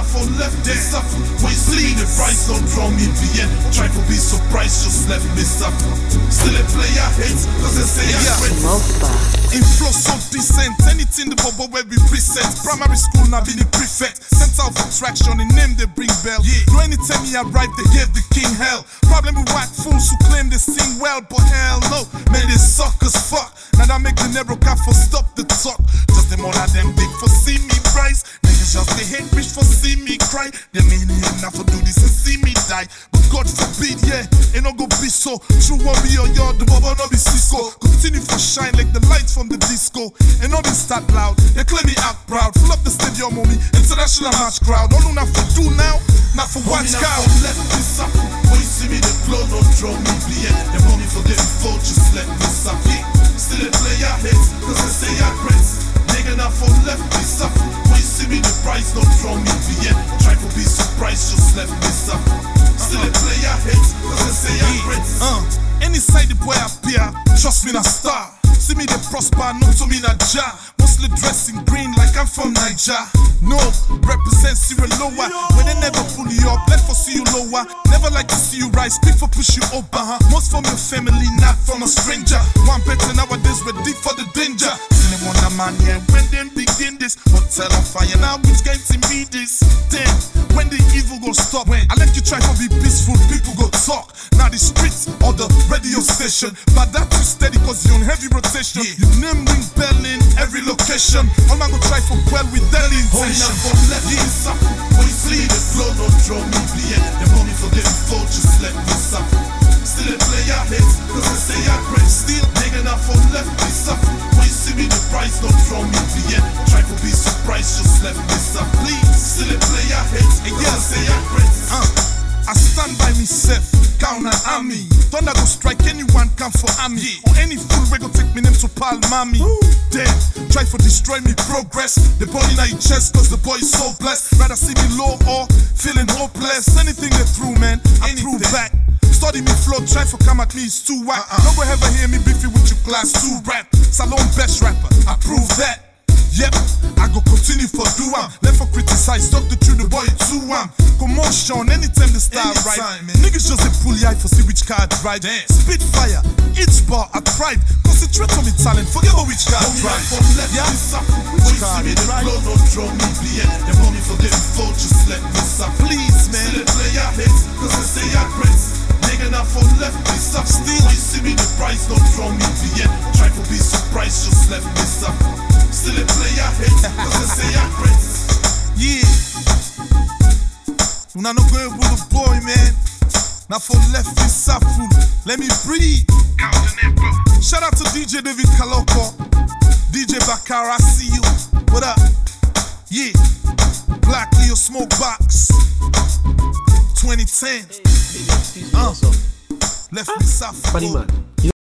For left there suffer. See me, the price don't draw me bien. Try to be surprised, just left me suffer. Still a player hates, cause they say Yeah. friends. Mofa. In flow so decent, anything the bubble where we present. Primary school now be the prefect. Center of attraction, the name they bring bell. Yeah. No anytime he arrived, they gave the king hell. Problem with white fools who claim they sing well, but hell no, man they suck as fuck. Now that make the narrow cap for stop the talk. See me cry. They mean him for do this and see me die. But God forbid, yeah, it no go be so. True warrior, yo, the bubble no be Cisco. Continue for shine like the lights from the disco. And all this start loud, they claim me act proud. Full up the stadium, homie. International match crowd. All not for do now, not for watch cow. Left me up. When you see me, the flow don't draw me bleed. They want me for the before, just let me suck it. Still a player hits, cause they say I press. Nigga, not for left this up. When you see me, the price don't draw me bleed. Left up. Still a player say I. Uh, any side the boy appear, trust me, na star. See me, they prosper, no to me, na jar. Mostly dressed in green like I'm from Niger. No, represent Sierra Lower. When they never pull you up, let for see you lower. Never like to see you rise, quick for push you over. huh Most from your family, not from a stranger. Hotel on fire now, which game to me this? Then, when the evil go stop, when I let you try to be peaceful, people go talk. Now the streets or the radio station, but that too steady cause you on heavy rotation. You name ring bell in every location. All man go try for well with deadly intention. from left, yes. When you see the flow, don't draw me bleed. You see me, the don't draw me bleed. Try to be surprised, just left me suffer. Please, still a player hits, cause I say I great. Uh. I stand by myself, count an army. Thunder go strike anyone come for army. Or any fool we go take me name to pal mommy. Then try for destroy me progress. The boy in your chest cause the boy is so blessed. Rather see me low or feeling hopeless. Anything they through, man, I threw back. Study me flow, try for come at me, it's too whack. No go ever hear me beefy with your class 2 rap. Salone best rapper, I prove that. Yep, I go continue for do am. Left for criticize, talk the truth, the boy too am. Commotion, anytime the style right. Niggas just a pull eye for see which card right. Spit fire, each bar I thrive. Concentrate on me talent, forget about which card right. Yeah, which card right. Blow, don't draw me bleed. They want me for the price don't draw me. Try to be surprised, just left me suck. Still a player hits, cause I say I press. Yeah. Una no go with the boy, man. Now for left me suffer. Let me breathe. Shout out to DJ David Kaloko. DJ Bakara, I see you. What up? Yeah. Black Leo Smoke Box. 2010. Uh. Left me suffer. Funny man.